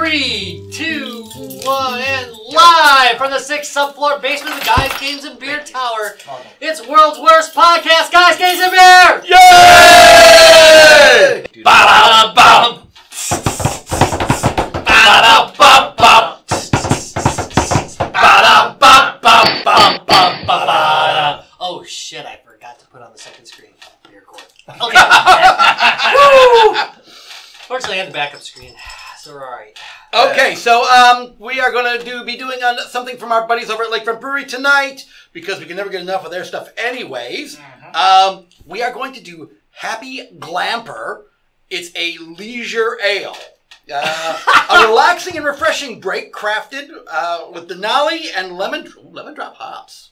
Three, two, one, and live from the sixth subfloor basement of the Guys Games and Beer Tower. It's world's worst podcast, Guys Games and Beer. Yay! Ba-da-bum. Ba-da-bum-bum. Ba-da-bum-bum-bum-bum-ba-da. Oh shit! I forgot to put on the second screen. Beer court. Okay. Woo! Fortunately, I had the backup screen, so all right. Okay, so um, we are going to do be doing uh, something from our buddies over at Lakefront Brewery tonight because we can never get enough of their stuff, anyways. Um, we are going to do Happy Glamper. It's a leisure ale. Uh, a relaxing and refreshing break crafted uh, with Denali and lemon ooh, lemon drop hops.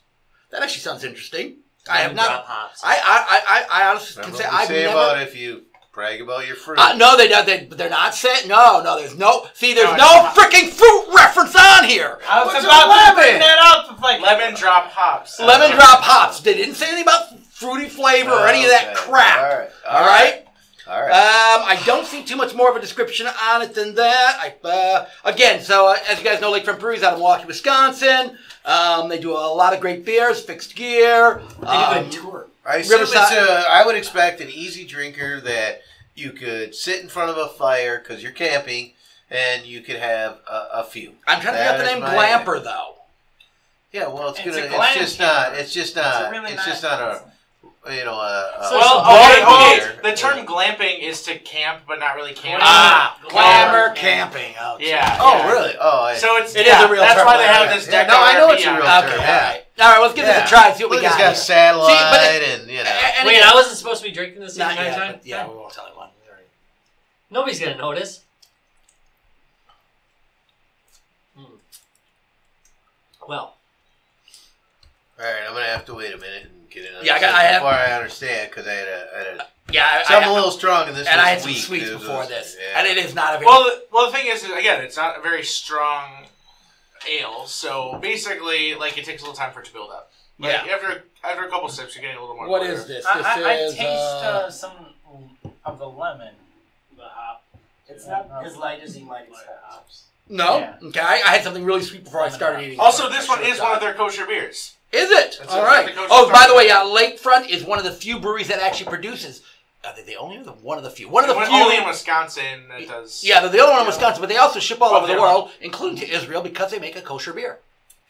That actually sounds interesting. I have Lemon drop not. hops. I, I, I, I honestly can say what we I've say never. about if you brag about your fruit. Uh, no, they don't. They, they're not saying. No, no. There's no. See, there's No, it's no freaking fruit reference on here. I was What's about to bring lemon? that up. If like lemon drop hops. Lemon drop hops. They didn't say anything about fruity flavor or any of that crap. All right. All right. All right. Um, I don't see too much more of a description on it than that. I, uh, again, so uh, as you guys know, Lakefront Brewery's out of Milwaukee, Wisconsin. Um, they do a lot of great beers, fixed gear. They do um, a tour. I assume it's a. I would expect an easy drinker that you could sit in front of a fire because you're camping, and you could have a, a few. I'm trying to get the name is my- Glamper though. Yeah, well, it's, It's gonna. It's just camper. not. It's just not. It's really it's just not a. You know, a. a So Well, it's okay, okay. The term glamping is to camp, but not really camping. Ah, Glamour Glamour camping. Oh, Yeah. Oh, really? Oh, I, So it's It is yeah, a real That's term, why they have this Yeah, deck. no, I know it's a RP real on Okay, it. term, yeah. Right. All right, let's give this a try see what Look, we it's got. got here. satellite See, and you know. And Wait, again- I wasn't supposed to be drinking this Not the entire yet, time. but yeah, we won't tell anyone. Nobody's gonna notice. Hmm. Well, All right, I'm gonna have to wait a minute and get in. on Yeah, I this got- I have- before I understand because I had a, I had a Yeah, I, So I'm a little strong in this. and I had this some week, sweets dude. before this, Yeah. and it is not a very. Well, the, well, the thing is, again, it's not a very strong ale, so basically, like, it takes a little time for it to build up. Like, Yeah. after after a couple sips, you're getting a little more. what flavor. is this? I, This I, I is taste uh, uh, some of the lemon, the hop. It's not as light as you might expect. no. yeah. Okay, I, I had something really sweet before I started eating. Also, this one is one of their kosher beers. Is it? That's All a- right. that's a kosher Oh, by the way, starter. yeah, Lakefront is one of the few breweries that actually produces. Are they the only or the one of the few? One of the One- few. only in Wisconsin that does. yeah, they're the only one in Yeah. Wisconsin, but they also ship all Oh, over the they're- world, including to Israel, because they make a kosher beer.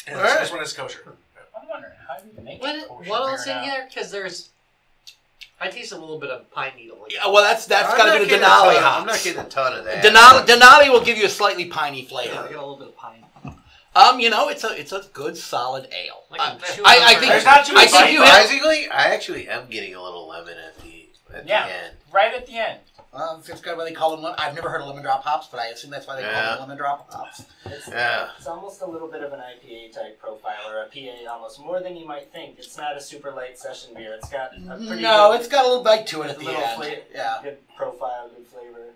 And All this, right. this one is kosher. I'm wondering how do you make what, a kosher what else in here? Because there's, I taste a little bit of pine needle. Yeah, well, that's that's I'm got to be the Denali ton- hops. I'm not getting a ton of that. Denali, Denali will give you a slightly piney Yeah, I flavor. got a little bit of pine. Um, you know, it's a it's a good solid ale. Like Uh, I'm chewing I, on think There's not too I much think you have. Surprisingly, I actually am getting a little lemon at the at Yeah. the end. Right at the end. Well, that's kind of why they call them. lem- I've never heard of lemon drop hops, but I assume that's why they call Yeah. them lemon drop hops. It's, Yeah. it's almost a little bit of an IPA type profile or a PA almost more than you might think. It's not a super light session beer. It's got a pretty No, good, it's got a little bite to it at a the little end. flavor, Yeah. good profile, good flavor.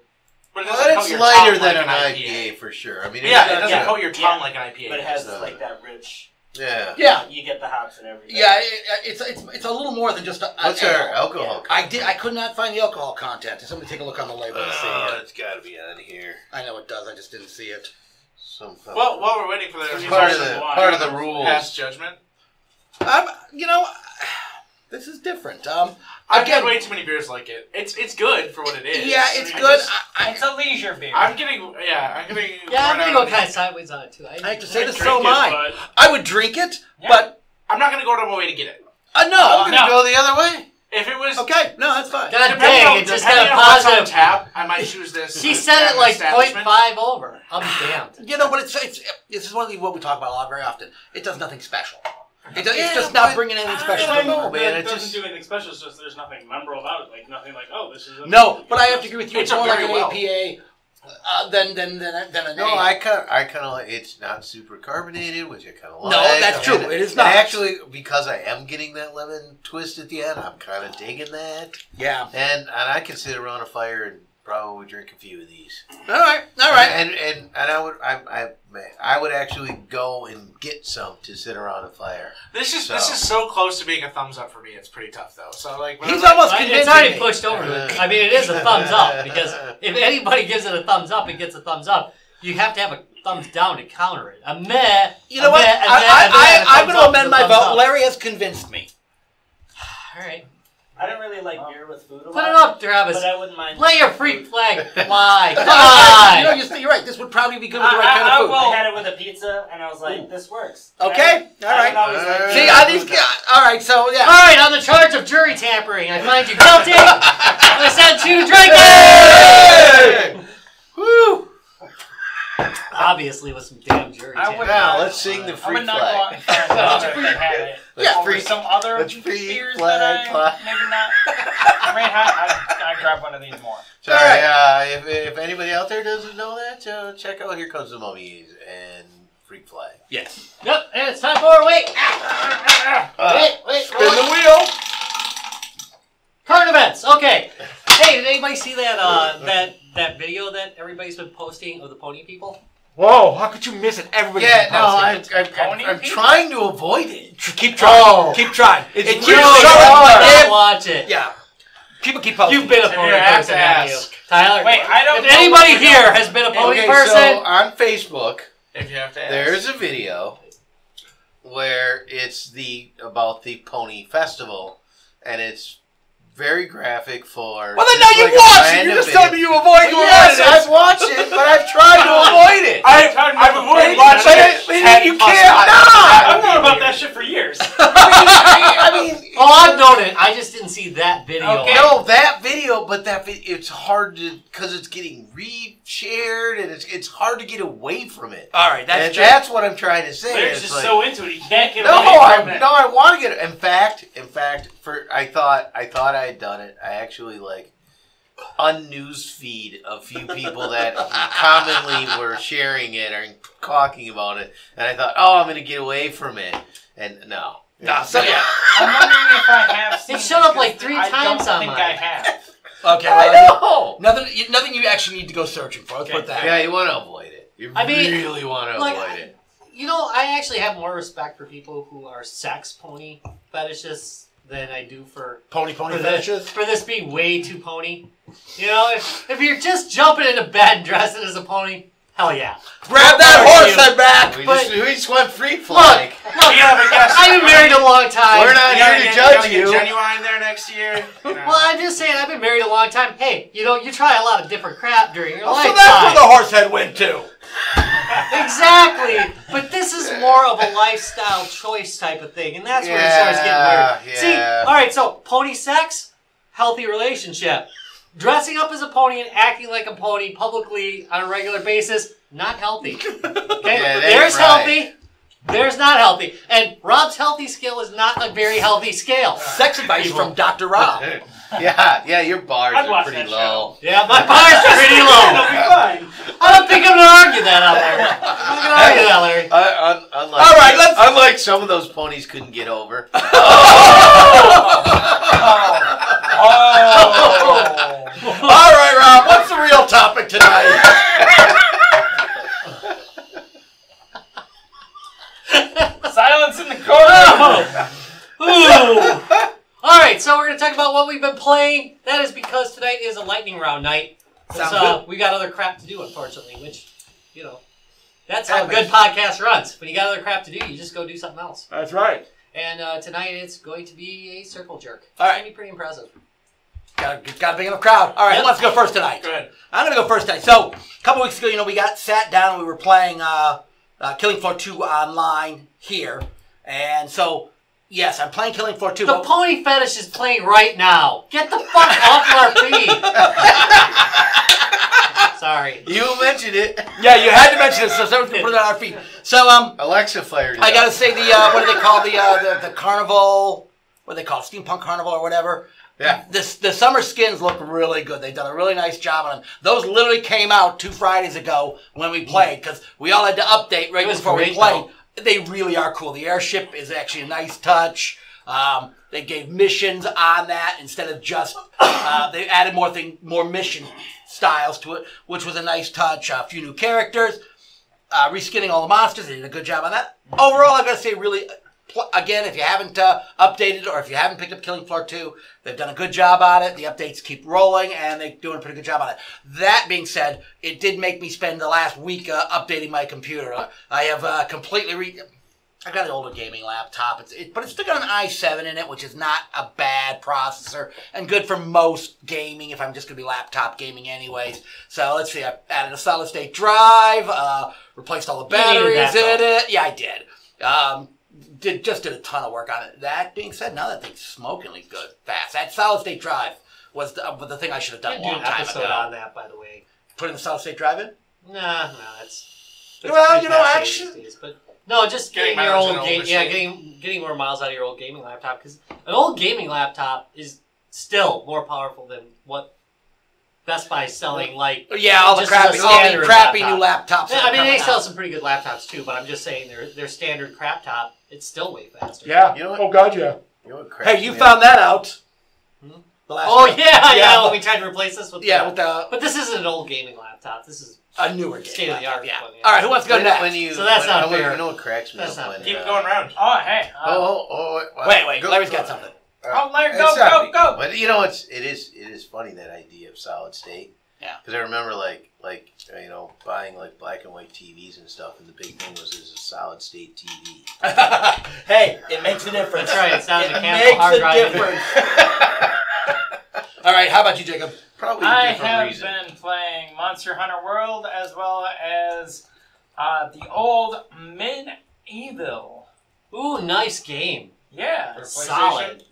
But it Well, doesn't coat it's your lighter tongue than like an an IPA for sure. I mean, Yeah, it's it doesn't gonna- coat your tongue Yeah. like an IPA. But it has Uh, like that rich. Yeah. Yeah. You get the hops and everything. Yeah, it, it's it's it's a little more than just a. What's our ale. alcohol? I did. I could not find the alcohol content. Somebody take a look on the label and see. Oh, it. it's got to be on here. I know it does. I just didn't see it. Some Well, while we're waiting for that, It's part of of the wine. part of the rules. past judgment, Um, you know, this is different. Um, I've Again- had way too many beers like it. It's it's good for what it is. yeah, it's I good. just- I, I, It's a leisure beer. I'm getting yeah, I'm getting. Yeah, I'm run gonna go kind of sideways on it too. I, I have to say this. So it, am I. I would drink it, Yeah. but I'm not gonna go out of my way to get it. uh, no. I'm gonna No. go the other way. If it was Okay, no, that's fine. God depending dang, on, it just depending got a on what's on positive. tap, I might choose this. She said it like establishment. 0.5 over. I'm damned. You know, but it's it's this is one of the what we talk about a lot very often. It does nothing special. It does, Yeah, it's just not bringing anything I special. don't know, moment. man. It It doesn't just do anything special. It's just there's nothing memorable about it. Like nothing like oh this is a No, but I have to agree with you. It's, It's a more like very an well. APA uh, than than than than an no. ale. I kind I kind of like it's not super carbonated, which I kind of like. No, that's true. And- It is and not. actually because I am getting that lemon twist at the end. I'm kind of digging that, yeah. and and I can sit around a fire and probably drink a few of these. All right. All right. And and, and I would I, I I would actually go and get some to sit around a fire. This is this is so close to being a thumbs up for me. It's pretty tough though. So like when He's I'm like- almost I- convinced it's already pushed over. I mean, it is a thumbs up because if anybody gives it a thumbs up, it gets a thumbs up. you have to have a thumbs down to counter it. A meh. You know a what? meh, a I, meh, a meh, I, and a I, I'm going to amend my vote. Larry has convinced me. All right, I don't really like beer with food a lot. put it up, Travis. But I wouldn't mind. Lay your freak flag fly. Come You know, on. you're, you're right. This would probably be good with the I- right kind I- of food. I I had it with a pizza, and I was like, "This works." Okay, all I right. don't always like Alright. See, beer I, with these. All right, so yeah. All right, on the charge of jury tampering, I find you guilty. I sent you drinking. Woo! Obviously, with some damn jury I would Now let's sing the I free would not go out flag. and find out if had it. Let's Over free- some other let's free beers flag, that I flag. maybe not. I mean, I, I, I grab one of these more. Sorry, All right. uh, if, if anybody out there doesn't know that, uh, check out Here Comes the Mummies and Freak Flag. Yes. Yep, and it's time for wait. Uh, Wait, wait, Spin the wait. wheel. Current events. Okay. Hey, did anybody see that uh, that that video that everybody's been posting of the pony people? Whoa! How could you miss it? Everybody. yeah, no, I'm, I'm, Pony I'm, I'm people? trying to avoid it. keep trying. Oh. Keep trying. It's It's keep really showing hard. my Don't watch it. Yeah. People keep posting. You've been a If pony you have person, to haven't you? ask. Tyler. Wait, I don't If know anybody what we're here doing. has been a pony okay, person, so on Facebook, If you have to ask. there's a video where it's the about the Pony Festival, and it's very graphic for. Well, then just now you like a watch it. You're just video. telling me you avoid Well, you yes, avoided I've watched it, but I've tried to avoid it. I've, I've avoided watching it- it. but it- 10 you can't times. not. I've known about that shit for years. I mean, oh, I've known it. I just didn't see that video. Okay. No, that video, but that vi- it's hard to because it's getting re-shared and it's it's hard to get away from it. All right, that's and true. that's what I'm trying to say. Larry's It's just like- so into it, he can't get no, away I from it. no, I want to get. It. In fact, in fact, for I thought I thought I had done it. I actually like unnews feed a few people that commonly were sharing it or talking about it, and I thought, oh, I'm going to get away from it, and no. Nah, so yeah. I'm wondering if I have seen. showed this, up like three I times don't on think mine. I have. Okay. I Well, know. nothing. You, nothing you actually need to go searching for. Let's put that. Yeah, you want to avoid it. You I mean, really want to like, avoid it. You know, I actually have more respect for people who are sex pony fetishists than I do for Pony, pony for this, fetishes. for this being way too pony. You know, if, if you're just jumping into bed and dressing as a pony, hell yeah. Grab that Fuck horse you. head back. We just, we just went free Look, flag. look, We have a guest. I've been married a long time. We're not You gotta here to get- judge gotta get you. Genuine there next year. You know. Well, I'm just saying, I've been married a long time. Hey, you know, you try a lot of different crap during your Oh, so that's where the horse head went to. Exactly. But this is more of a lifestyle choice type of thing, and that's where it starts getting weird. See, all right, so pony sex, healthy relationship. Dressing up as a pony and acting like a pony publicly on a regular basis, not healthy. Okay? Yeah, There's right. healthy. There's not healthy. And Rob's healthy scale is not a very healthy scale. Sex advice from Dr. Rob. Yeah, yeah, your bars I'd are pretty that low. Yeah, my bar's are pretty It'll low. be fine. I don't think I'm gonna argue that out there. I'm not gonna argue that, Larry. Uh, un- unlike, All right, let's- Unlike some of those ponies couldn't get over. Oh. Oh. Oh. All right, Rob. What's the real topic tonight? Silence in the corner. Ooh. All right, so we're gonna talk about what we've been playing. That is because tonight is a lightning round night. Sounds so we got other crap to do, unfortunately. Which, you know, that's how a good podcast runs. When you got other crap to do, you just go do something else. That's right. And uh, tonight it's going to be a circle jerk. All right. It's gonna be pretty impressive. Got a, got a big enough crowd. All right, Yep. who wants to go first tonight? Go ahead. I'm gonna go first tonight. So, a couple weeks ago, you know, we got sat down. We were playing uh, uh, Killing Floor Two online here, and so yes, I'm playing Killing Floor Two. The but- pony fetish is playing right now. Get the fuck off our feed. Sorry. You mentioned it. yeah, you had to mention it, so someone's gonna put it on our feet. So, um, Alexa fired I up. gotta say the uh, what do they call the uh, the, the carnival? What do they call it? steampunk carnival or whatever? Yeah. This the summer skins look really good. They've done a really nice job on them. Those literally came out two Fridays ago when we played because we all had to update right It was before we great, played. They really are cool. The airship is actually a nice touch. Um, they gave missions on that instead of just uh, they added more thing more mission styles to it, which was a nice touch. a few new characters, uh, reskinning all the monsters. They did a good job on that. Overall, I gotta say, really pl- again, if you haven't uh, updated or if you haven't picked up Killing Floor 2, they've done a good job on it. The updates keep rolling and they're doing a pretty good job on it. That being said, it did make me spend the last week uh, updating my computer. I have uh, completely re. I got an older gaming laptop, it's, it, but it's still got an i7 in it, which is not a bad processor and good for most gaming if I'm just going to be laptop gaming anyways. So let's see, I added a solid state drive, uh, replaced all the batteries in it. Yeah, I did. Um, did just did a ton of work on it. That being said, now that thing's smokingly good, fast. That solid state drive was the, uh, the thing I should have done a do long an time episode ago. on that, by the way. Putting the solid state drive in. Nah, nah, that's, it's Well, you know, actually- days, but no, just Getting getting, your miles old game, yeah, getting getting more miles out of your old gaming laptop because an old gaming laptop is still more powerful than what Best Buy's selling. Like, Yeah, all the just as a crappy, all the crappy laptop. new laptops. Yeah, I mean, they sell out. some pretty good laptops too, but I'm just saying their their standard crap top, it's still way faster. Yeah. You know what? oh God, yeah. You know what cracks Hey, you me found that out. Hmm? The last Oh time. yeah, yeah. Yeah, when we tried to replace this with Yeah, the- with the but this isn't an old gaming laptop. This is a newer game. State of the art Yeah. one, yeah. All right, who wants to go when, next? when you, So that's when, not when- fair. You know what cracks me That's up not when, Keep uh, going round. Oh, hey. Uh, Oh, oh, oh, wait, wait, wait. Go- Larry's go- got something. Oh, Larry, It's go, not go, big, go. But you know, it's it is it is funny that idea of solid state. Yeah. Because I remember like like you know buying like black and white TVs and stuff, and the big thing was is a solid state TV. hey, it makes a difference. That's right, it's not a it mechanical makes hard a drive. difference. All right, how about you, Jacob? Probably a I different have reason. been playing Monster Hunter World as well as uh, the old MediEvil. ooh, nice game. Yeah. For Solid.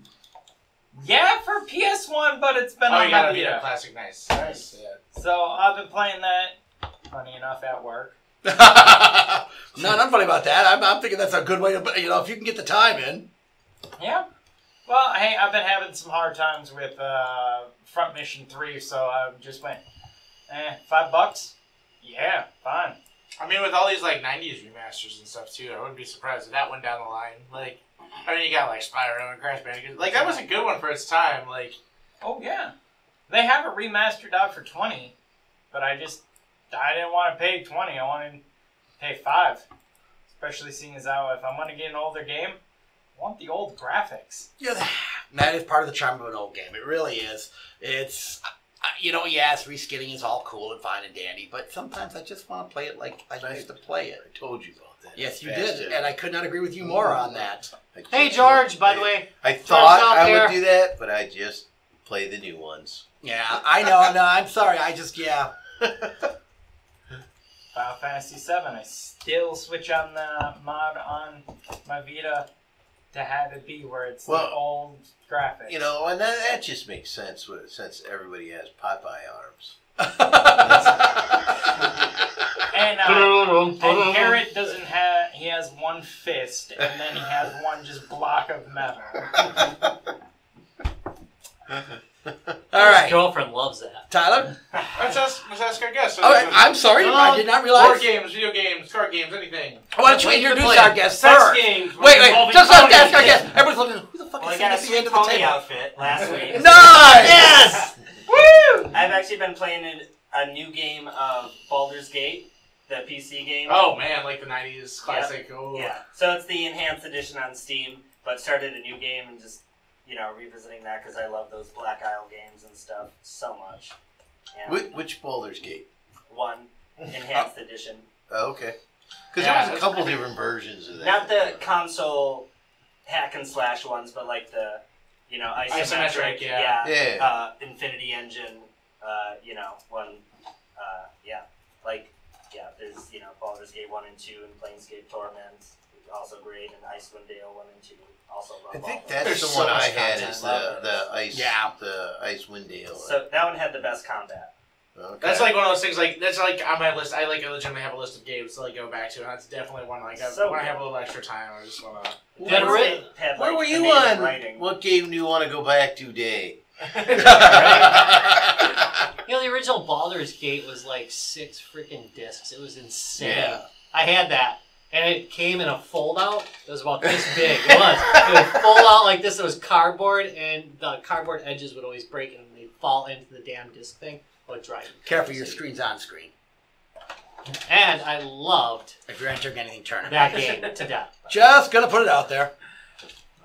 Yeah, for PS1, but it's been Oh, on you my gotta be a Vita. classic nice. Nice. Yeah. So I've been playing that, funny enough, at work. no, not funny about that. I'm, I'm thinking that's a good way to, you know, if you can get the time in. Yeah. Well, hey, I've been having some hard times with uh, Front Mission 3, so I just went, eh, five bucks? Yeah, fine. I mean, with all these like '90s remasters and stuff too, I wouldn't be surprised if that went down the line. Like, I mean, you got like Spyro and Crash Bandicoot. Like, that was a good one for its time. Like, Oh, yeah. They have it remastered out for 20, but I just, I didn't want to pay 20. I wanted to pay 5. Especially seeing as how if I'm going to get an older game, I want the old graphics. Yeah, that- that is part of the charm of an old game. It really is. It's, uh, you know, yes, reskinning is all cool and fine and dandy, but sometimes I just want to play it like I used to play it. I told you about that. Yes, you Fast did, and I could not agree with you more on that. Hey George, by the way, I thought out I there. would do that, but I just play the new ones. Yeah, I know. No, I'm sorry. I just, yeah. Final Fantasy VII, I still switch on the mod on my Vita to have it be where it's Well, the old graphics. You know, and that, that just makes sense with, since everybody has Popeye arms. And, uh, and Barret doesn't have, he has one fist, and then he has one just block of metal. All his girlfriend loves that. Tyler. let's ask, let's ask our guests. All right, I'm sorry. I did not realize. Board games, video games, card games, anything. Why don't you to introduce our guest Sex first? games. Wait, wait. Just let us ask our guest. Everyone's looking. Who the fuck Well, I is got a at the end of the pony table? outfit last week. Nice. Yes. Woo! I've actually been playing an- a new game of Baldur's Gate, the PC game. Oh man, like the '90s classic. Oh. Yeah. So it's the enhanced edition on Steam, but started a new game and just, you know, revisiting that because I love those Black Isle games and stuff so much. And Which, which Baldur's Gate? one enhanced edition. Oh, okay. Because Yeah, there was a couple pretty- different versions of that. Not the console hack and slash ones, but like the, you know, isometric. Isometric, yeah. Yeah. Uh, Infinity Engine. Uh, you know, one. Uh, yeah. Like, yeah. There's you know Baldur's Gate one and two, and Planescape Torment, also great, and Icewind Dale one and two, also I all think of that's There's the so one much I had content. is the, Love the ice Yeah. the Icewind Dale. So that one had the best combat. okay. That's like one of those things. Like that's like on my list. I like I legitimately have a list of games to like go back to, and that's definitely one like I, So when I have a little extra time. I just want to. Did Planescape Ri- had, Where like, were you amazing on? Writing. What game do you want to go back to, Day? You know, the original Baldur's Gate was like six freaking discs. It was insane. Yeah. I had that. And it came in a fold out. It was about this big. It was. It would fold out like this. It was cardboard, and the cardboard edges would always break and they'd fall into the damn disc thing. It would drive me Careful, your screen's on screen. And I loved If you're entering anything tournament. that game to death. Just gonna put it out there.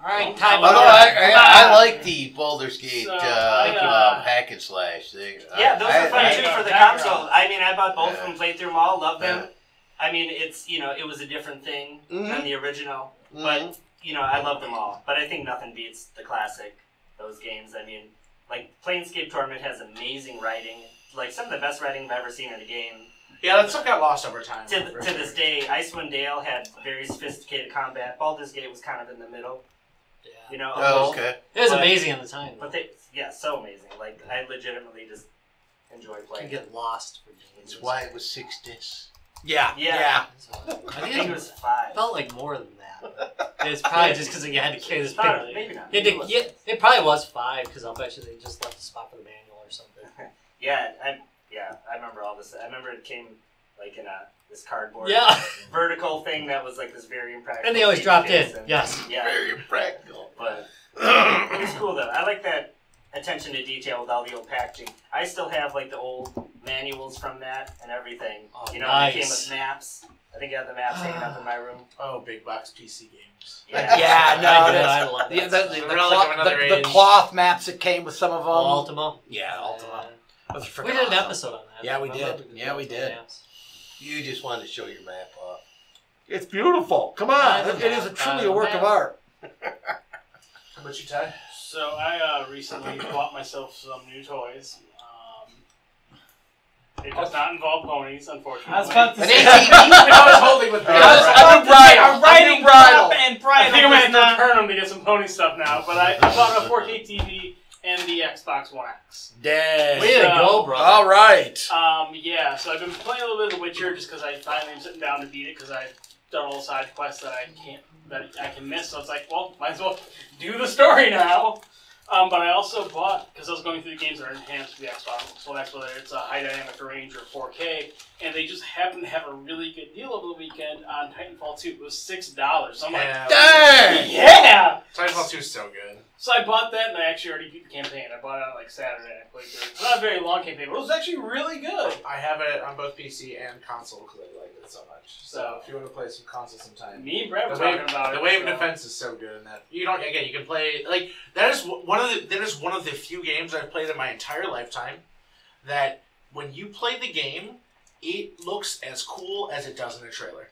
All right, time Although out. I, I, I like the Baldur's Gate So, uh, I, uh, uh, hack and slash thing. Yeah, those I, are fun I- too for the background. console. I mean, I bought both Yeah. of them, played through them all, loved them. Yeah. I mean, it's you know, it was a different thing Mhm. than the original, Mhm. but you know, I love them all. But I think nothing beats the classic. Those games. I mean, like Planescape Torment has amazing writing. Like some of the best writing I've ever seen in a game. Yeah, that stuff got lost over time. To, to sure. this day, Icewind Dale had very sophisticated combat. Baldur's Gate was kind of in the middle. Yeah. You know. Oh, almost. okay. It was But- amazing at the time. But they, yeah, so amazing. Like I legitimately just enjoy playing. it. get lost for games. That's why it was six discs. Yeah. Yeah. Yeah. So, I I think think it was five. felt like more than that. It's probably just because you had to carry this big. Probably, maybe not. You had Maybe to, it yeah, it probably was five because I'll bet you they just left a spot for the manual or something. Yeah, I, yeah, I remember all this. I remember it came like in a this cardboard Yeah, vertical thing that was like this very impractical. and they always dropped in. and- Yes. Yeah, Very impractical. but it was cool though. I like that attention to detail with all the old packaging. I still have like the old manuals from that and everything. Oh, you know, they came with maps. I think I have the maps hanging up in my room. Oh, big box PC games. Yeah, Yeah, no, I, that's- I love that. Yeah, the, the, The the, cloth, the, the cloth maps that came with some of them. Oh, Ultima. Yeah, Ultima. Those are We did an episode on that. Yeah, we did. love the Yeah, we did. maps. You just wanted to show your map off. It's beautiful. Come on, I it, it is a truly Uh, a work of art. How about you, Ty? So I uh, recently bought myself some new toys. Um, it does not involve ponies, unfortunately. I was about to An say. ATV? I was holding with I my was A about new to say, bridle. a riding A new bridle. and I bridle. think I'm gonna does have to not- return them to get some pony stuff now. But I, I bought a 4K TV and the Xbox One X. Dang. Way to go, brother. All right. Um, yeah, so I've been playing a little bit of The Witcher just because I finally am sitting down to beat it because I've done all the side quests that I can't that I can miss. So it's like, well, might as well do the story now. Um, but I also bought because I was going through the games that are enhanced for the Xbox One X, whether it's a high dynamic range or 4K, and they just happened to have a really good deal over the weekend on Titanfall 2. It was six dollars. So I'm like. Dang. yeah. Titanfall 2 is so good. So I bought that, and I actually already beat the campaign. I bought it on like Saturday. and I played through it. It's not a very long campaign, but it was actually really good. I have it on both PC and console because I like it so much. So if you want to play some console sometime, Me and Brad were the wave, talking about it. the wave so- defense is so good in that you don't again you can play like that is one of the that is one of the few games I've played in my entire lifetime that when you play the game it looks as cool as it does in a trailer.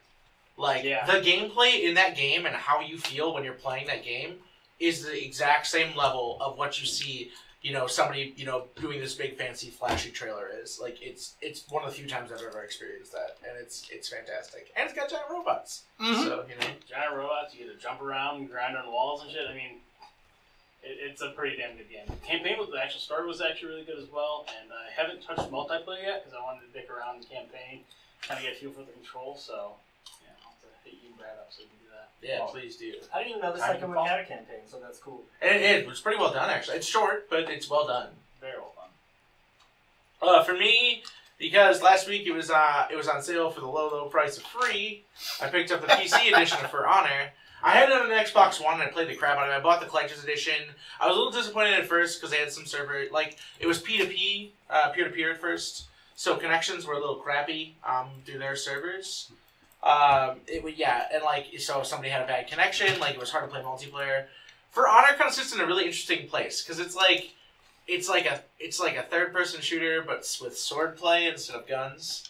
Like Yeah. the gameplay in that game and how you feel when you're playing that game is the exact same level of what you see you know somebody you know doing this big fancy flashy trailer is like it's it's one of the few times I've ever experienced that and it's it's fantastic and it's got giant robots Mhm. so you know giant robots. You get to jump around and grind on walls and shit. I mean, it, it's a pretty damn good game. The campaign with the actual story was actually really good as well. And I haven't touched multiplayer yet because I wanted to dick around the campaign, kind of get a feel for the control. So, yeah, I'll have to hit you and Brad up so we can do that. Yeah please do I didn't even know the Time second to one fall. had a campaign, so that's cool. and it, it was pretty well done actually it's short but it's well done Very well done. uh, for me because last week it was uh it was on sale for the low low price of free I picked up the PC edition of For Honor. I had it on an Xbox One and I played the crap out of it. I bought the collector's edition. I was a little disappointed at first because they had some server like it was P two P, peer to peer at first, so connections were a little crappy um, through their servers. Um, it would yeah, and like so if somebody had a bad connection, like it was hard to play multiplayer. For Honor kind of sits in a really interesting place because it's like it's like a it's like a third person shooter but with sword play instead of guns.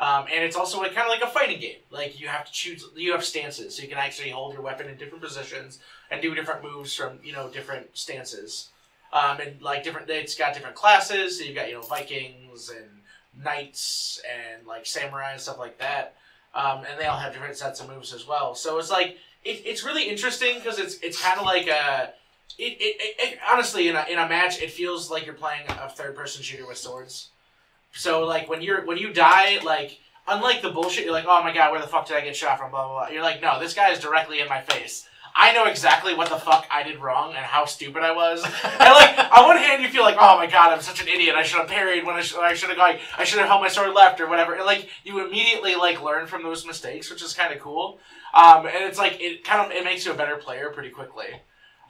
Um, and it's also like, kind of like a fighting game. Like you have to choose, you have stances, so you can actually hold your weapon in different positions and do different moves from you know different stances. Um, and like different, it's got different classes. So you've got you know Vikings and knights and like samurai and stuff like that. Um, and they all have different sets of moves as well. So it's like it, it's really interesting because it's it's kind of like a. It, it, it, honestly in a, in a match it feels like you're playing a third person shooter with swords. So like when you're when you die, like unlike the bullshit, you're like, oh my god, where the fuck did I get shot from? Blah blah blah. You're like, no, this guy is directly in my face. I know exactly what the fuck I did wrong and how stupid I was. and like on one hand, you feel like, oh my god, I'm such an idiot. I should have parried when I should I should have like I should have held my sword left or whatever. And like you immediately like learn from those mistakes, which is kind of cool. Um, and it's like it kind of it makes you a better player pretty quickly.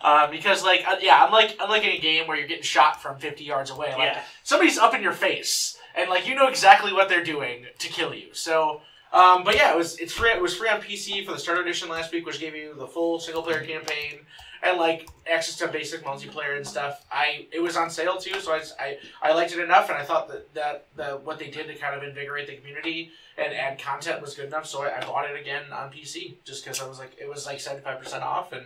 Uh, because like uh, yeah, unlike unlike in a game where you're getting shot from 50 yards away, like Yeah. somebody's up in your face and like you know exactly what they're doing to kill you. So Um, but yeah, it was it's free. It was free on PC for the starter edition last week, which gave you the full single player campaign and like access to basic multiplayer and stuff. I it was on sale too, so I, just- I I liked it enough, and I thought that that the what they did to kind of invigorate the community and add content was good enough. So I, I bought it again on PC just because I was like it was like seventy five percent off, and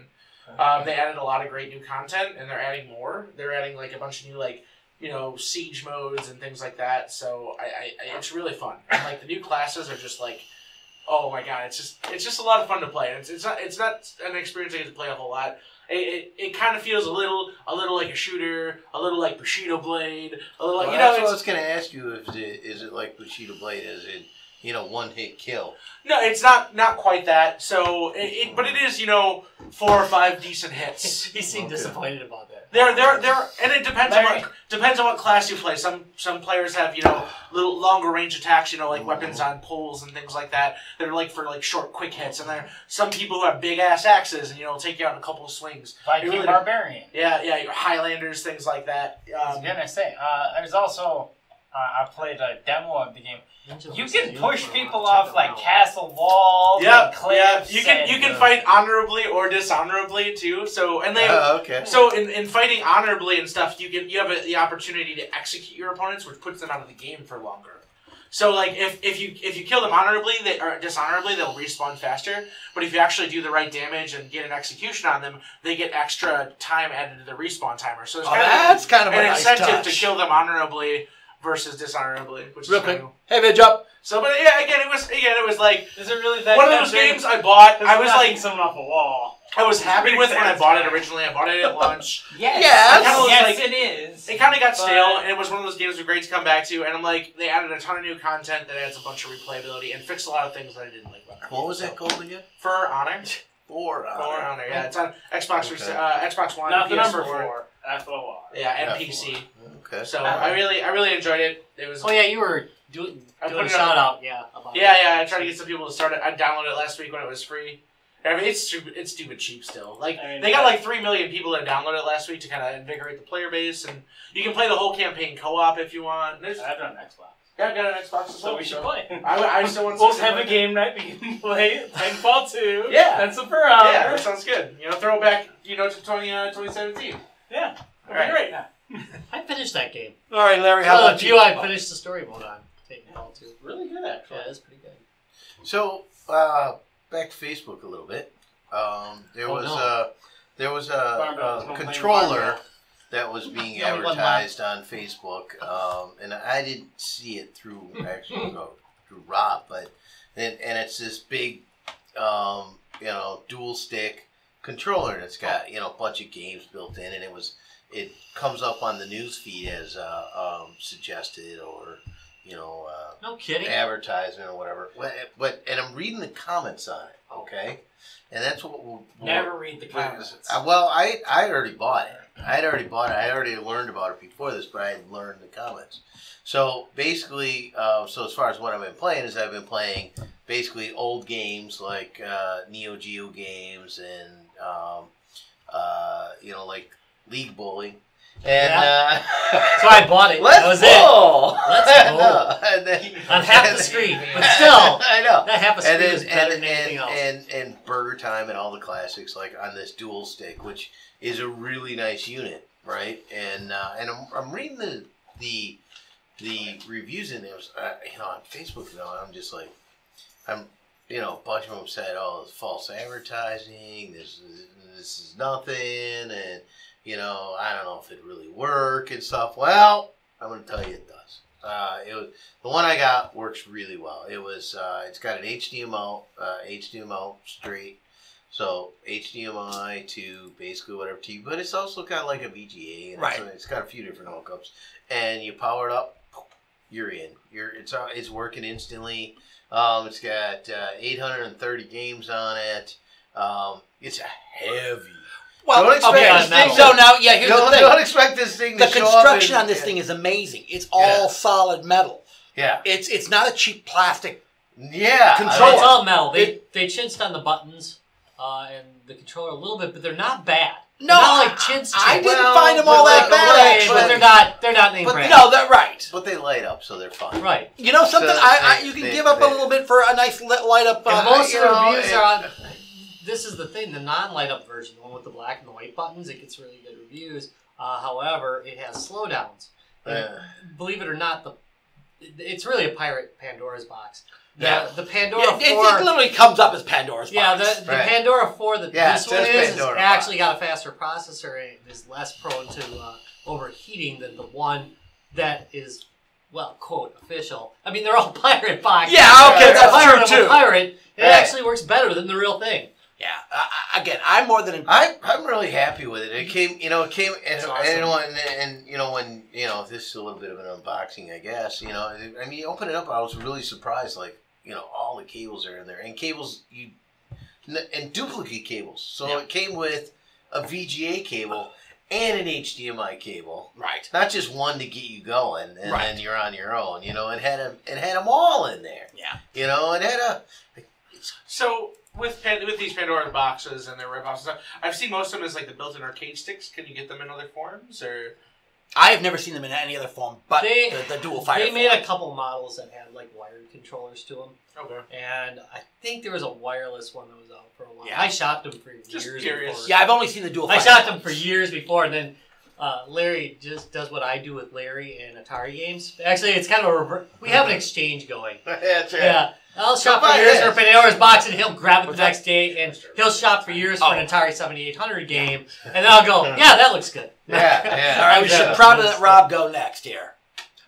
um, they added a lot of great new content, and they're adding more. They're adding like a bunch of new like you know siege modes and things like that. So I, I, I it's really fun. And like the new classes are just like. Oh my god! It's just it's just a lot of fun to play. It's, it's not it's not an experience I get to play a whole lot. It, it, it kind of feels a little a little like a shooter, a little like Bushido Blade, a little like Well, you know. that's what I was going to ask you. If it, is it like Bushido Blade? Is it you know one hit kill? no, it's not not quite that. So it, it but it is you know four or five decent hits. he seemed Okay. disappointed about that. There, there, there, and it depends on what depends on what class you play. Some some players have you know little longer range attacks, you know, like weapons on poles and things like that. that are like for like short, quick hits. And there some people who have big ass axes and you know take you out in a couple of swings. Viking really- Barbarian. Yeah, yeah, your Highlanders, things like that. I was Um, gonna say, uh, I was also, uh, I played a demo of the game. You can push people off like castle walls yeah, and cliffs. yeah. You can and- you can fight honorably or dishonorably too. So and they Oh, okay. So in, in fighting honorably and stuff, you get you have a, the opportunity to execute your opponents, which puts them out of the game for longer. So like if, if you if you kill them honorably, they or dishonorably, they'll respawn faster. But if you actually do the right damage and get an execution on them, they get extra time added to the respawn timer. So it's Oh, kind that's kind of of a an nice incentive touch. to kill them honorably versus dishonorably, which Real is quick. kind of- Hey, Vidge up. So, but yeah, again, it was again, it was like Is it really that one of those games I bought. I was like, someone off a wall. I was happy pretty with when I bought it originally. I bought it at launch. Yes, Yes. Kinda was yes, like- it is. It kind of got But- stale, and it was one of those games that were great to come back to. And I'm like, they added a ton of new content that adds a bunch of replayability and fixed a lot of things that I didn't like about the What was So, that called again? For Honor, Four. For Honor, yeah, it's on Xbox, Okay. uh, Xbox One, Not the PS4, number four. F O R. yeah, and Yeah, PC. Okay. So I really, I really enjoyed it. It was, Oh yeah, you were doing I doing a put it shout on- out, yeah. About yeah, yeah. I tried to get some people to start it. I downloaded it last week when it was free. I mean, it's stupid. It's stupid cheap still. Like I mean, they got that- like three million people that downloaded it last week to kind of invigorate the player base, and you can play the whole campaign co-op if you want. There's, I have it on Xbox. yeah, I've got an Xbox as well. So we should play. I, I still want. to We'll to have a game night. We can play Titanfall 2. Yeah. That's a per hour. Yeah, that sounds good. You know, throw it back, you know, to 20, uh, 2017. Yeah. All right. Great. I finished that game. All right, Larry. How Well, about you? few I finished the story mode on. Taking all too. Really good, actually. Yeah, it's pretty good. So uh, back to Facebook a little bit. Um, there Oh, was no. a there was a, Bill. a controller that was being advertised on Facebook, um, and I didn't see it through actually no, through Rob, but and, and it's this big, um, you know, dual stick controller that's got you know a bunch of games built in, and it was it comes up on the news feed as uh, um, suggested or you know. Uh, No kidding. advertisement or whatever. But, but and I'm reading the comments on it, okay? And that's what we'll, we'll Never read the comments. Uh, well, I I already bought it. I had already bought it. I already learned about it before this, but I had learned the comments. So basically, uh, so as far as what I've been playing is I've been playing basically old games like uh, Neo Geo games and um, uh, you know like League Bowling. And uh, So I bought it. Let's that was it. bowl. Let's bowl. And then- On half the screen, but still. I know. That half a screen And then is better and than anything else. and and Burger Time and all the classics like on this dual stick, which is a really nice unit, right? And uh, and I'm, I'm reading the the the reviews in there, uh, you know, on Facebook. You know, I'm just like, I'm, you know, a bunch of them said, "Oh, it's false advertising. This is this is nothing," and you know, I don't know if it really work and stuff. Well, I'm gonna tell you it does. Uh, it was the one I got works really well. It was uh, it's got an HDMI uh, HDMI straight, so HDMI to basically whatever TV, but it's also got like a VGA and Right. it's, it's got a few different hookups, and you power it up, you're in. You're it's uh, it's working instantly. Um, it's got uh, 830 games on it. Um, it's a heavy. Well, Don't expect okay. this thing So now, yeah, here's don't, the thing. don't expect this thing The to show up construction in- on this thing is amazing. It's all Yeah. solid metal. Yeah, It's it's not a cheap plastic. yeah. Control. it's all metal. They they chinched on the buttons. uh, and the controller a little bit, but they're not bad. No, not like chintz. I chintz. didn't Well, find them all that like- bad. Right, actually. but they're not. They're not name But brand. No, they're right. But they light up, so they're fun. Right. You know something? So I, I you can they- give up a little bit for a nice light up. Uh, most of the know, reviews it- are on. This is the thing: the non-light up version, the one with the black and the white buttons, it gets really good reviews. Uh, however, it has slowdowns. Yeah. Believe it or not, the it's really a pirate Pandora's box. The, Yeah. the Pandora yeah, it, it literally comes up as Pandora's Yeah, box. the, the Right. Pandora 4 that Yeah, this one says is, actually got a faster processor and is less prone to uh, overheating than the one that is, well, quote, official. I mean, they're all pirate boxes. Yeah, okay, a that's pirate true too. pirate. It Right. actually works better than the real thing. Yeah, again, I'm more than I'm I'm really happy with it. It came, you know, it came, and, It's and, awesome. and, and you know when you know this is a little bit of an unboxing, I guess. You know, I mean, you open it up, I was really surprised. Like, you know, all the cables are in there, and cables you and duplicate cables. So Yeah. it came with a VGA cable and an HDMI cable. right. Not just one to get you going, and Right. then you're on your own. You know, it had a, it had them all in there. Yeah. You know, it had a So with Pan- with these Pandora boxes and their ripoffs and stuff, I've seen most of them as like the built-in arcade sticks. Can you get them in other forms or? I have never seen them in any other form, but They- the, the dual fire. They made a couple models that had like wired controllers to them, Okay. and I think there was a wireless one that was out for a while. Yeah. I shopped them for Just years. curious. Before. Yeah, I've only seen the dual. I fire shot them for years before, and then uh, Larry just does what I do with Larry and Atari games. Actually, it's kind of a rever- we have an exchange going. that's right. Yeah, I'll shop for years this. for Pandora's box, and he'll grab it the What's that? next day, and he'll shop for years for an Atari 7800 game, and then I'll go, yeah, that looks good. Yeah, yeah. All right, we should probably let Rob go next here.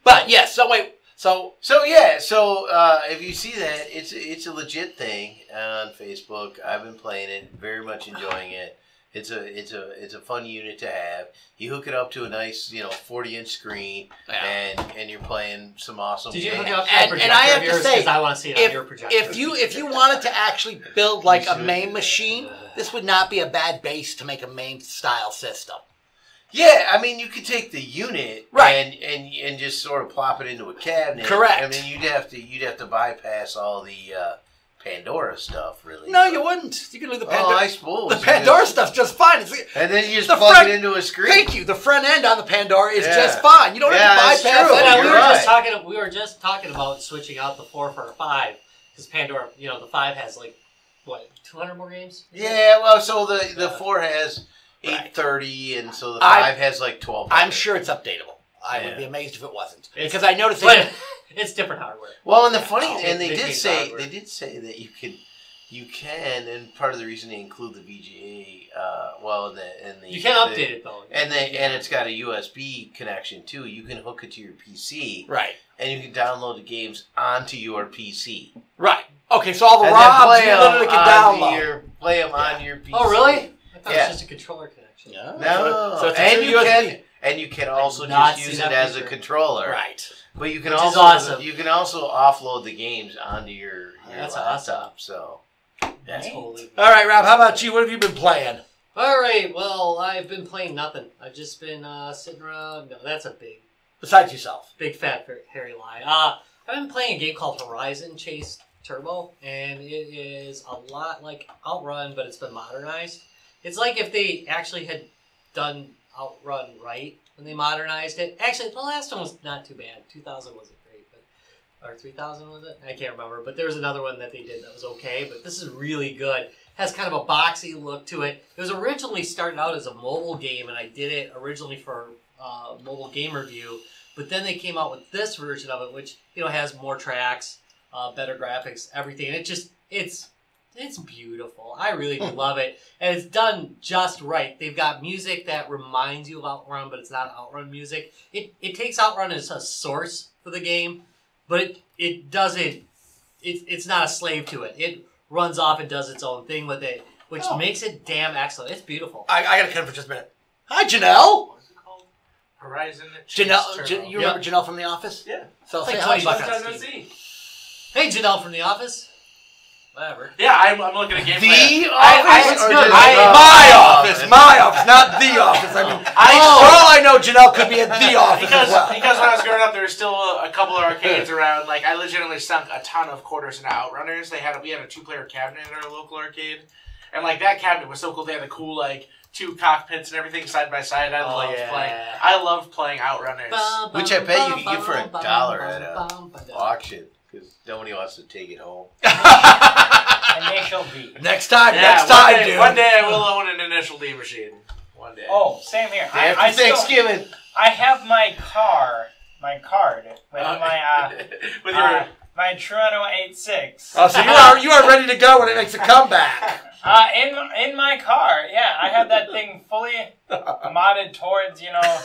But yes, so wait, so So yeah, so uh, if you see that, it's it's a legit thing on Facebook. I've been playing it, very much enjoying it. It's a it's a it's a fun unit to have. You hook it up to a nice you know forty inch screen, and and you're playing some awesome. Did you games. hook it up to And- a and projector I have of to yours? say, 'Cause I want to see it on your projector. if you if you wanted to actually build like a MAME machine, this would not be a bad base to make a MAME style system. Yeah, I mean, you could take the unit Right. and, and and just sort of plop it into a cabinet. Correct. I mean, you'd have to you'd have to bypass all the uh, Pandora stuff, really. No, But- you wouldn't. You can leave the Oh, Pandora. I suppose the Pandora just- stuff's just fine. It's, and then you just the plug front- it into a screen. thank you. The front end on the Pandora is Yeah. just fine. You don't Yeah, have to bypass true. it. Yeah, we You're were just right. talking. We were just talking about switching out the four for a five because Pandora, you know, the five has like what two hundred more games. Yeah, well, so the the Yeah. four has Right. eight thirty, and so the I- five has like twelve. I'm sure it's updatable. I would be amazed if it wasn't It's- because I noticed But it. It's different hardware. Well, and the funny, Oh, and they they did say hardware. they did say that you can, you can, and part of the reason they include the VGA, uh, well, and the and the You can the- update it though. and they and it's got a USB connection too. You can hook it to your PC, Right. and you can download the games onto your PC. Right. Okay, so all the and then ROMs play you 'em literally can download. Your, play them on your PC. Oh really? I thought it was just a controller connection. Yeah. No, So, so it's and true you USB. can and you can also just use it as a controller. Right. But you can Which also awesome. you can also offload the games onto your, your That's laptop. So That's holy. All right, Rob. How about you? What have you been playing? All right. Well, I've been playing nothing. I've just been uh, sitting around. No, that's a big, Besides yourself. big fat hairy lie. Uh, I've been playing a game called Horizon Chase Turbo, and it is a lot like Outrun, but it's been modernized. It's like if they actually had done Outrun right when they modernized it. Actually, the last one was not too bad. 2000 wasn't great, but or 3000 was it? I can't remember. But there was another one that they did that was okay. But this is really good. Has kind of a boxy look to it. It was originally started out as a mobile game, and I did it originally for uh, mobile game review. But then they came out with this version of it, which you know has more tracks, uh, better graphics, everything. It just it's it's beautiful. I really do love it, and it's done just right. They've got music that reminds you of Outrun, but it's not Outrun music. It it takes Outrun as a source for the game, but it it doesn't. It, it's not a slave to it. It runs off and does its own thing with it, which Oh. makes it damn excellent. It's beautiful. I, I got to cut for just a minute. Hi, Janelle. What is it called? Horizon. Janelle, Turbo. Jan- you remember Janelle from The Office? Yeah. So It's say like hi. 20 bucks. Long time. Hey, Janelle from The Office. Whatever. Yeah, I'm, I'm looking at gameplay. the I- office it's or good. just I- the My office, my office, not the office. I mean, I- for all I know, Janelle could be at the office because as well. because when I was growing up, there were still a, a couple of arcades around. Like I legitimately sunk a ton of quarters into Outrunners. They had a, we had a two player cabinet at our local arcade, and like that cabinet was so cool. They had the cool like two cockpits and everything side by side. I Oh, loved yeah. playing. I loved playing Outrunners. Which I bet you could get for a dollar at a auction because nobody wants to take it home. And they shall be. next time, Yeah, next one time, day, dude. One day I will own an initial D machine. One day. Oh, same here. I, After I, still, Thanksgiving. I have my car, my card with my uh, with your uh, my Trueno 86. Oh, so you are you are ready to go when it makes a comeback. Uh, in in my car, yeah, I have that thing fully modded towards you know.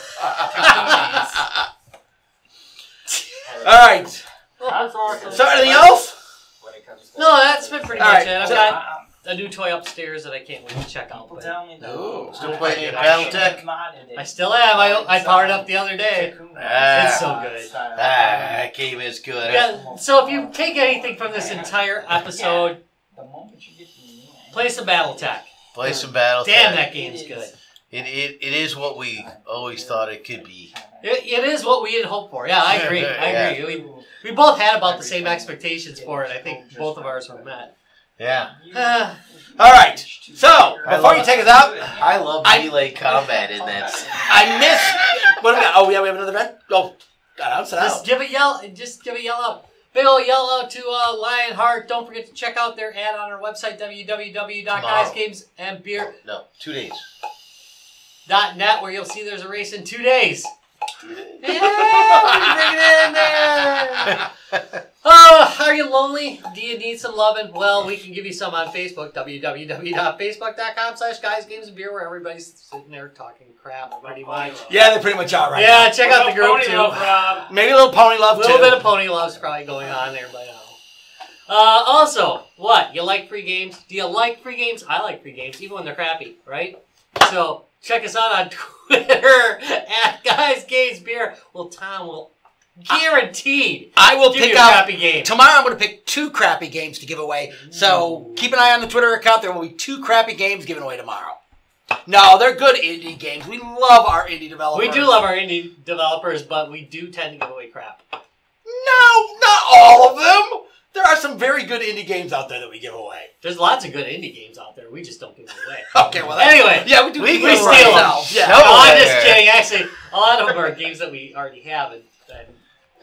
All right. So anything else? When it comes to No, that's been pretty All much right, it. I've so- got Um, a new toy upstairs that I can't wait to check out. people But tell me that. Ooh, still playing I Battletech? should have modded it. I still am. I, I powered up the other day. Ah. It's so good. Ah, that game is good. Yeah, so if you take anything from this entire episode, The moment you get to me, I- play some BattleTech. Play some Battletech. Damn, that game's good. It, it, it is what we always thought it could be. It, it is what we had hoped for. Yeah, I agree. I Yeah. agree. We, we both had about the same expectations for it. I think both of ours were met. Yeah. Uh, All right. So before you take us out, I love I- melee combat in that. I miss. What do we got? Oh yeah, we have another event. Oh, got out, sit just out. give a yell. Just give a yell out. Big ol' yell out to uh, Lionheart. Don't forget to check out their ad on our website www.guysgamesandbeer.net No, two days. Where you'll see there's a race in two days. Yeah, bring it in there. Oh, are you lonely? Do you need some loving? Well, we can give you some on Facebook, www.facebook.com slash guys, games, and beer, where everybody's sitting there talking crap, pretty much. Yeah, they pretty much are right. Yeah, check out the group, Pony too. Love, Rob. Maybe a little pony love too. A little too. bit of pony love's probably going on there by now. Uh, also, what? You like free games? Do you like free games? I like free games, even when they're crappy, right? So check us out on Twitter at Guys Games Beer. Well, Tom will guaranteed I will give pick out crappy game. tomorrow. I'm going to pick two crappy games to give away. So keep an eye on the Twitter account. There will be two crappy games given away tomorrow. No, they're good indie games. We love our indie developers. We do love our indie developers, but we do tend to give away crap. No, not all of them. There are some very good indie games out there that we give away. There's lots of good indie games out there. We just don't give them away. Okay, well, that's, Anyway, yeah, we do. we give can them ourselves, Yeah. No. No, I'm just yeah. kidding. Actually, a lot of them are games that we already have and, and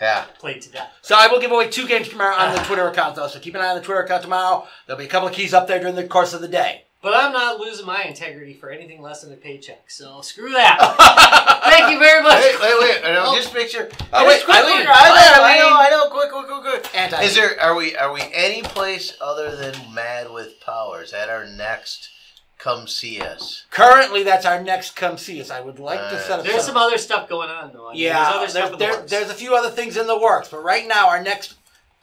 Yeah. played to death. So I will give away two games tomorrow on the Twitter account, though. So keep an eye on the Twitter account tomorrow. There'll be a couple of keys up there during the course of the day. But I'm not losing my integrity for anything less than a paycheck. So screw that. Thank you very much. Wait, wait, wait. No, Oh. Just picture. Oh, wait, quick, Eileen. quick, I know, I know, I know. Quick, quick, quick, quick. Anti. Is there? Are we? Are we any place other than Mad with Powers at our next? Come see us. Currently, that's our next come see us. I would like to uh, set up. There's some other stuff going on though. I mean, yeah, there's other stuff in the there- works. there's a few other things in the works, but right now our next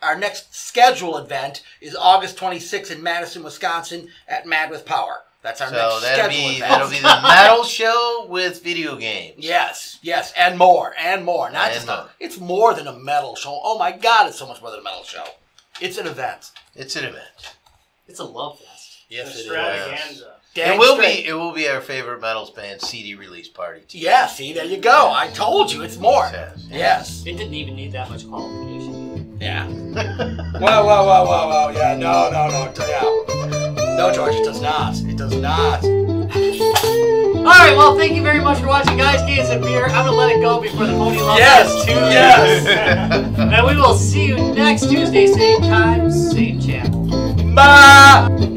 our next scheduled event is August 26th in Madison, Wisconsin at Mad with Power. That's our So next that'll schedule be event. that'll be the metal show with video games. Yes, yes, and more, and more. Not And just more. a, it's more than a metal show. Oh my God, it's so much more than a metal show. It's an event. It's an event. it's a love fest. Yes, The it is. extravaganza. Dang it will straight. be. It will be our favorite metals band CD release party. Too. Yeah, see, there you go. I told you, it's more. Yes. Yes. It didn't even need that much qualification. Yeah. whoa, whoa, whoa, whoa, whoa. Yeah, no, no, no. Yeah. No, George, it does not. It does not. All right, well, thank you very much for watching, guys. Games and beer. I'm gonna let it go before the pony love Yes, Fest yes. and we will see you next Tuesday, same time, same channel. Bye.